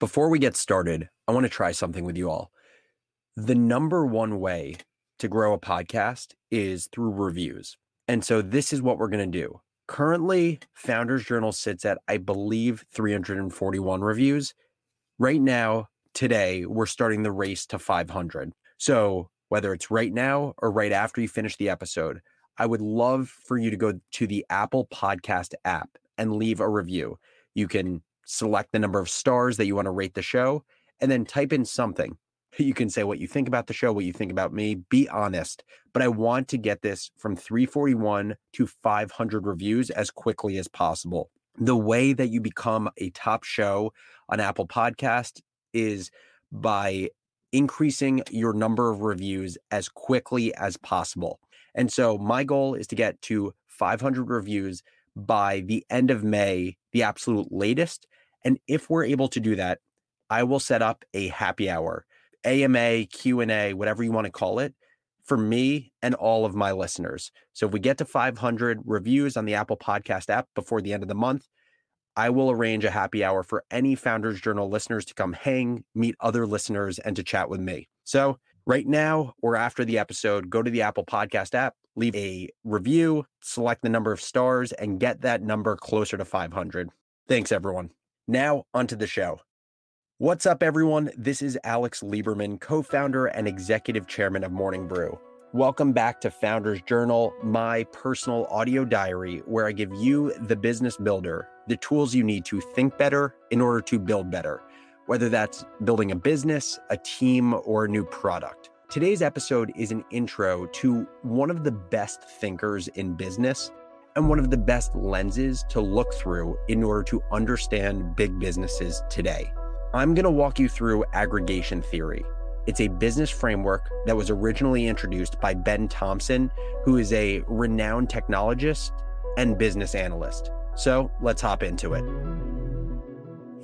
Before we get started, I want to try something with you all. The number one way to grow a podcast is through reviews. And so this is what we're going to do. Currently, Founders Journal sits at, I believe, 341 reviews. Right now, today, we're starting the race to 500. So whether it's right now or right after you finish the episode, I would love for you to go to the Apple Podcast app and leave a review. You can select the number of stars that you want to rate the show and then type in something. You can say what you think about the show, what you think about me, be honest. But I want to get this from 341 to 500 reviews as quickly as possible. The way that you become a top show on Apple Podcast is by increasing your number of reviews as quickly as possible. And so my goal is to get to 500 reviews by the end of May, the absolute latest. And if we're able to do that, I will set up a happy hour, AMA, Q&A, whatever you want to call it, for me and all of my listeners. So if we get to 500 reviews on the Apple Podcast app before the end of the month, I will arrange a happy hour for any Founders Journal listeners to come hang, meet other listeners, and to chat with me. So, right now or after the episode, go to the Apple Podcast app, leave a review, select the number of stars, and get that number closer to 500. Thanks, everyone. Now, onto the show. What's up, everyone? This is Alex Lieberman, co founder and executive chairman of Morning Brew. Welcome back to Founders Journal, my personal audio diary, where I give you, the business builder, the tools you need to think better in order to build better, whether that's building a business, a team, or a new product. Today's episode is an intro to one of the best thinkers in business and one of the best lenses to look through in order to understand big businesses today. I'm going to walk you through aggregation theory it's a business framework that was originally introduced by Ben Thompson, who is a renowned technologist and business analyst. So let's hop into it.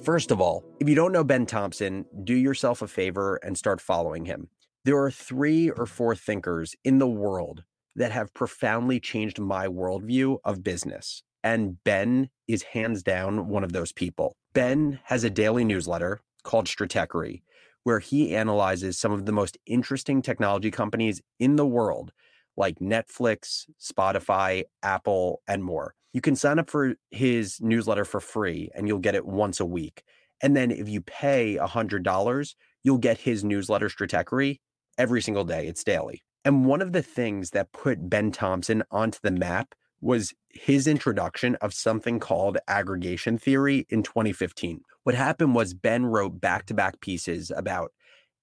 First of all, if you don't know Ben Thompson, do yourself a favor and start following him. There are three or four thinkers in the world that have profoundly changed my worldview of business. And Ben is hands down one of those people. Ben has a daily newsletter called Stratechery, where he analyzes some of the most interesting technology companies in the world, like Netflix, Spotify, Apple, and more. You can sign up for his newsletter for free and you'll get it once a week. And then if you pay $100, you'll get his newsletter Stratechery every single day. It's daily. And one of the things that put Ben Thompson onto the map was his introduction of something called aggregation theory in 2015. What happened was Ben wrote back to back pieces about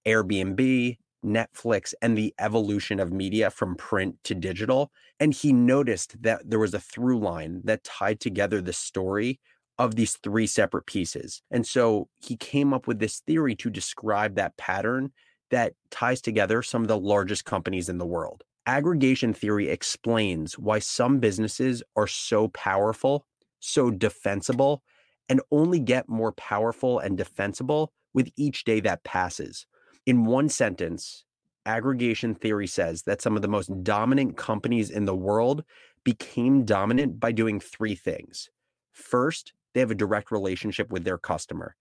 Airbnb, Netflix, and the evolution of media from print to digital. And he noticed that there was a through line that tied together the story of these three separate pieces. And so he came up with this theory to describe that pattern that ties together some of the largest companies in the world aggregation theory explains why some businesses are so powerful, so defensible, and only get more powerful and defensible with each day that passes. In one sentence, aggregation theory says that some of the most dominant companies in the world became dominant by doing three things. First, they have a direct relationship with their customer.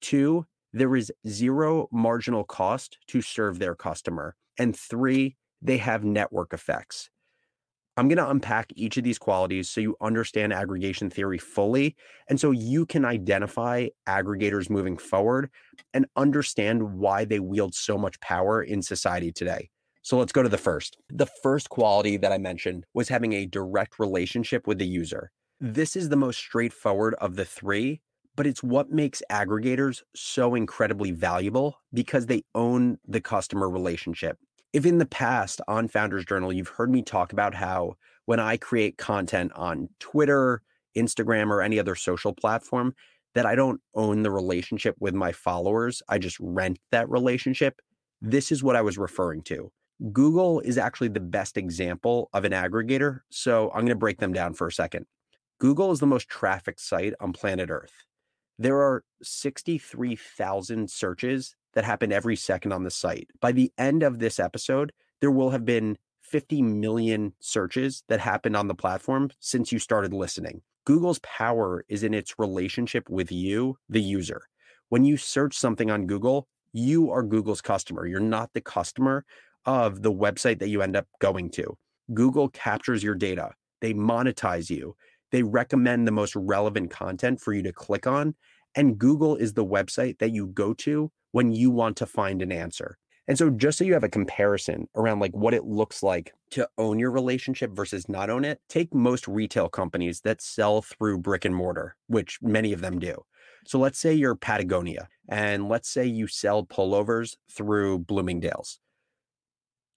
Two, there is zero marginal cost to serve their customer. And three, they have network effects. I'm going to unpack each of these qualities so you understand aggregation theory fully. And so you can identify aggregators moving forward and understand why they wield so much power in society today. So let's go to the first. The first quality that I mentioned was having a direct relationship with the user. This is the most straightforward of the three, but it's what makes aggregators so incredibly valuable because they own the customer relationship if in the past on Founders Journal, you've heard me talk about how when I create content on Twitter, Instagram, or any other social platform, that I don't own the relationship with my followers, I just rent that relationship. This is what I was referring to. Google is actually the best example of an aggregator. So I'm going to break them down for a second. Google is the most trafficked site on planet Earth. There are 63,000 searches that happen every second on the site. By the end of this episode, there will have been 50 million searches that happened on the platform since you started listening. Google's power is in its relationship with you, the user. When you search something on Google, you are Google's customer. You're not the customer of the website that you end up going to. Google captures your data, they monetize you, they recommend the most relevant content for you to click on. And Google is the website that you go to when you want to find an answer. And so just so you have a comparison around like what it looks like to own your relationship versus not own it, take most retail companies that sell through brick and mortar, which many of them do. So let's say you're Patagonia and let's say you sell pullovers through Bloomingdale's.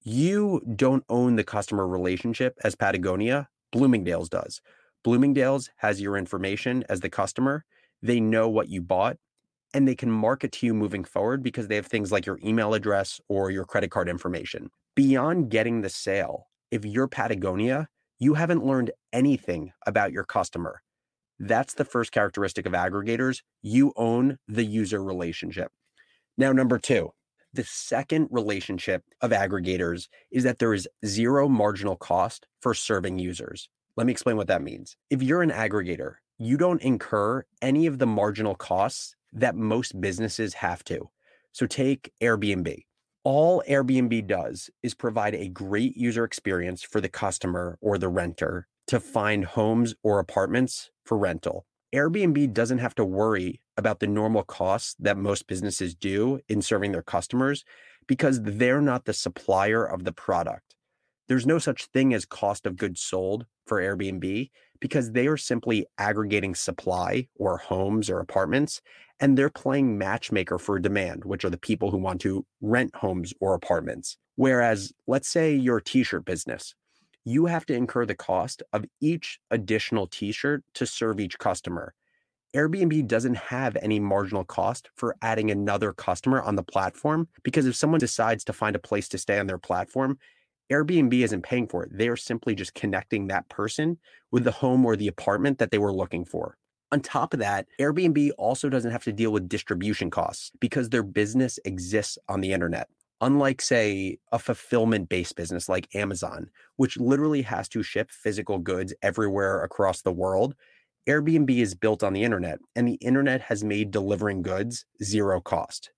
You don't own the customer relationship as Patagonia, Bloomingdale's does. Bloomingdale's has your information as the customer. They know what you bought and they can market to you moving forward because they have things like your email address or your credit card information. Beyond getting the sale, if you're Patagonia, you haven't learned anything about your customer. That's the first characteristic of aggregators. You own the user relationship. Now, number two, the second relationship of aggregators is that there is zero marginal cost for serving users. Let me explain what that means. If you're an aggregator, you don't incur any of the marginal costs that most businesses have to. So take Airbnb. All Airbnb does is provide a great user experience for the customer or the renter to find homes or apartments for rental. Airbnb doesn't have to worry about the normal costs that most businesses do in serving their customers because they're not the supplier of the product. There's no such thing as cost of goods sold for Airbnb because they are simply aggregating supply or homes or apartments and they're playing matchmaker for demand, which are the people who want to rent homes or apartments. Whereas, let's say your t shirt business, you have to incur the cost of each additional t shirt to serve each customer. Airbnb doesn't have any marginal cost for adding another customer on the platform because if someone decides to find a place to stay on their platform, Airbnb isn't paying for it. They are simply just connecting that person with the home or the apartment that they were looking for. On top of that, Airbnb also doesn't have to deal with distribution costs because their business exists on the internet. Unlike, say, a fulfillment based business like Amazon, which literally has to ship physical goods everywhere across the world, Airbnb is built on the internet, and the internet has made delivering goods zero cost.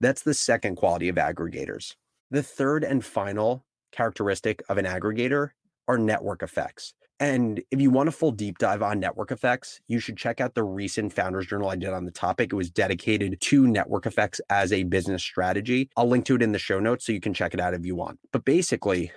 That's the second quality of aggregators. The third and final characteristic of an aggregator are network effects. And if you want a full deep dive on network effects, you should check out the recent Founders Journal I did on the topic. It was dedicated to network effects as a business strategy. I'll link to it in the show notes so you can check it out if you want. But basically,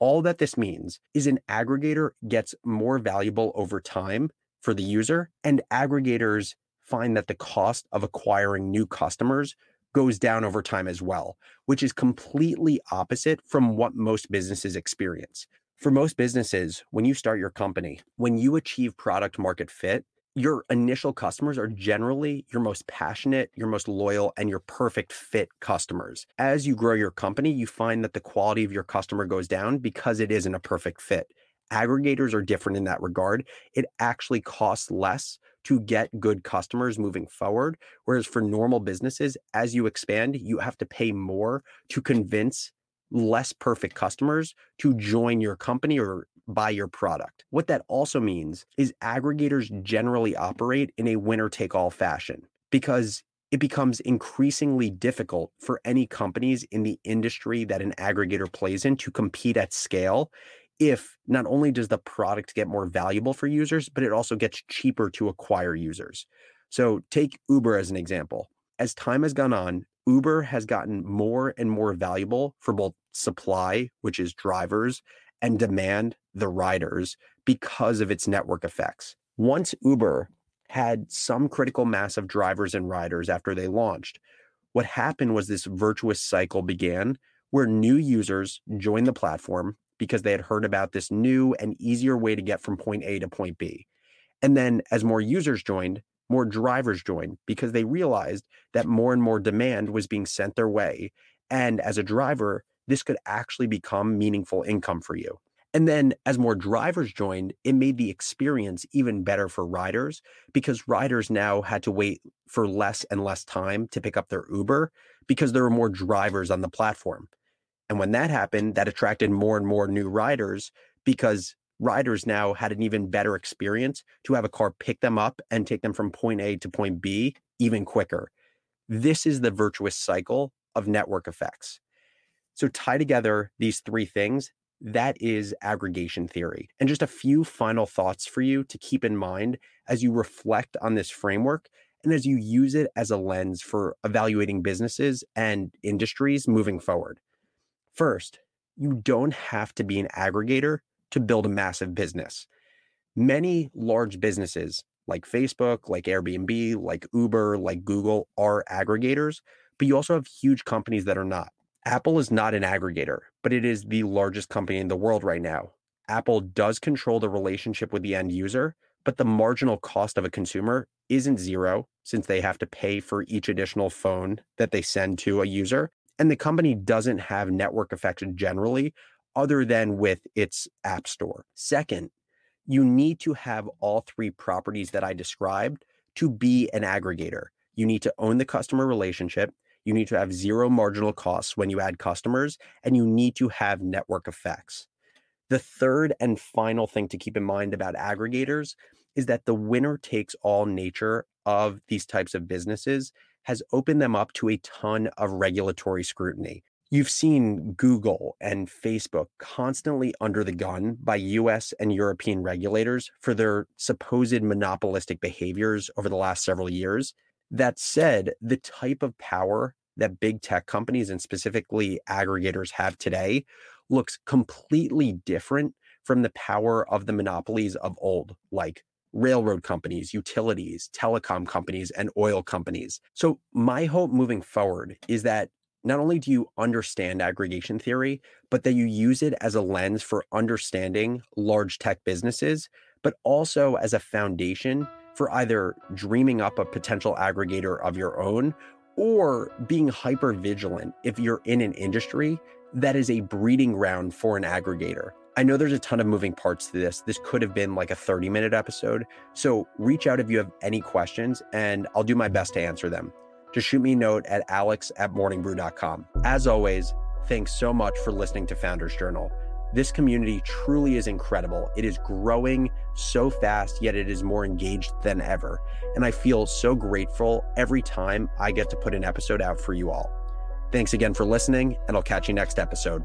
all that this means is an aggregator gets more valuable over time for the user, and aggregators find that the cost of acquiring new customers goes down over time as well, which is completely opposite from what most businesses experience. For most businesses, when you start your company, when you achieve product market fit, your initial customers are generally your most passionate, your most loyal, and your perfect fit customers. As you grow your company, you find that the quality of your customer goes down because it isn't a perfect fit. Aggregators are different in that regard. It actually costs less to get good customers moving forward. Whereas for normal businesses, as you expand, you have to pay more to convince less perfect customers to join your company or buy your product. What that also means is aggregators generally operate in a winner take all fashion because it becomes increasingly difficult for any companies in the industry that an aggregator plays in to compete at scale if not only does the product get more valuable for users, but it also gets cheaper to acquire users. So take Uber as an example. As time has gone on, Uber has gotten more and more valuable for both supply, which is drivers, and demand, the riders, because of its network effects. Once Uber had some critical mass of drivers and riders after they launched, what happened was this virtuous cycle began where new users joined the platform because they had heard about this new and easier way to get from point A to point B. And then as more users joined, more drivers joined because they realized that more and more demand was being sent their way. And as a driver, this could actually become meaningful income for you. And then as more drivers joined, it made the experience even better for riders because riders now had to wait for less and less time to pick up their Uber because there were more drivers on the platform. And when that happened, that attracted more and more new riders because riders now had an even better experience to have a car pick them up and take them from point A to point B even quicker. This is the virtuous cycle of network effects. So, tie together these three things. That is aggregation theory. And just a few final thoughts for you to keep in mind as you reflect on this framework and as you use it as a lens for evaluating businesses and industries moving forward. First, you don't have to be an aggregator to build a massive business. Many large businesses like Facebook, like Airbnb, like Uber, like Google are aggregators, but you also have huge companies that are not. Apple is not an aggregator, but it is the largest company in the world right now. Apple does control the relationship with the end user, but the marginal cost of a consumer isn't zero since they have to pay for each additional phone that they send to a user. And the company doesn't have network effects generally, other than with its app store. Second, you need to have all three properties that I described to be an aggregator. You need to own the customer relationship. You need to have zero marginal costs when you add customers, and you need to have network effects. The third and final thing to keep in mind about aggregators is that the winner takes all nature of these types of businesses has opened them up to a ton of regulatory scrutiny. You've seen Google and Facebook constantly under the gun by US and European regulators for their supposed monopolistic behaviors over the last several years. That said, the type of power that big tech companies and specifically aggregators have today looks completely different from the power of the monopolies of old, like railroad companies, utilities, telecom companies, and oil companies. So, my hope moving forward is that not only do you understand aggregation theory, but that you use it as a lens for understanding large tech businesses, but also as a foundation for either dreaming up a potential aggregator of your own or being hyper vigilant if you're in an industry that is a breeding ground for an aggregator. I know there's a ton of moving parts to this. This could have been like a 30 minute episode. So reach out if you have any questions and I'll do my best to answer them. Just shoot me a note at alex at morningbrew.com. As always, thanks so much for listening to Founders Journal. This community truly is incredible. It is growing so fast, yet it is more engaged than ever. And I feel so grateful every time I get to put an episode out for you all. Thanks again for listening, and I'll catch you next episode.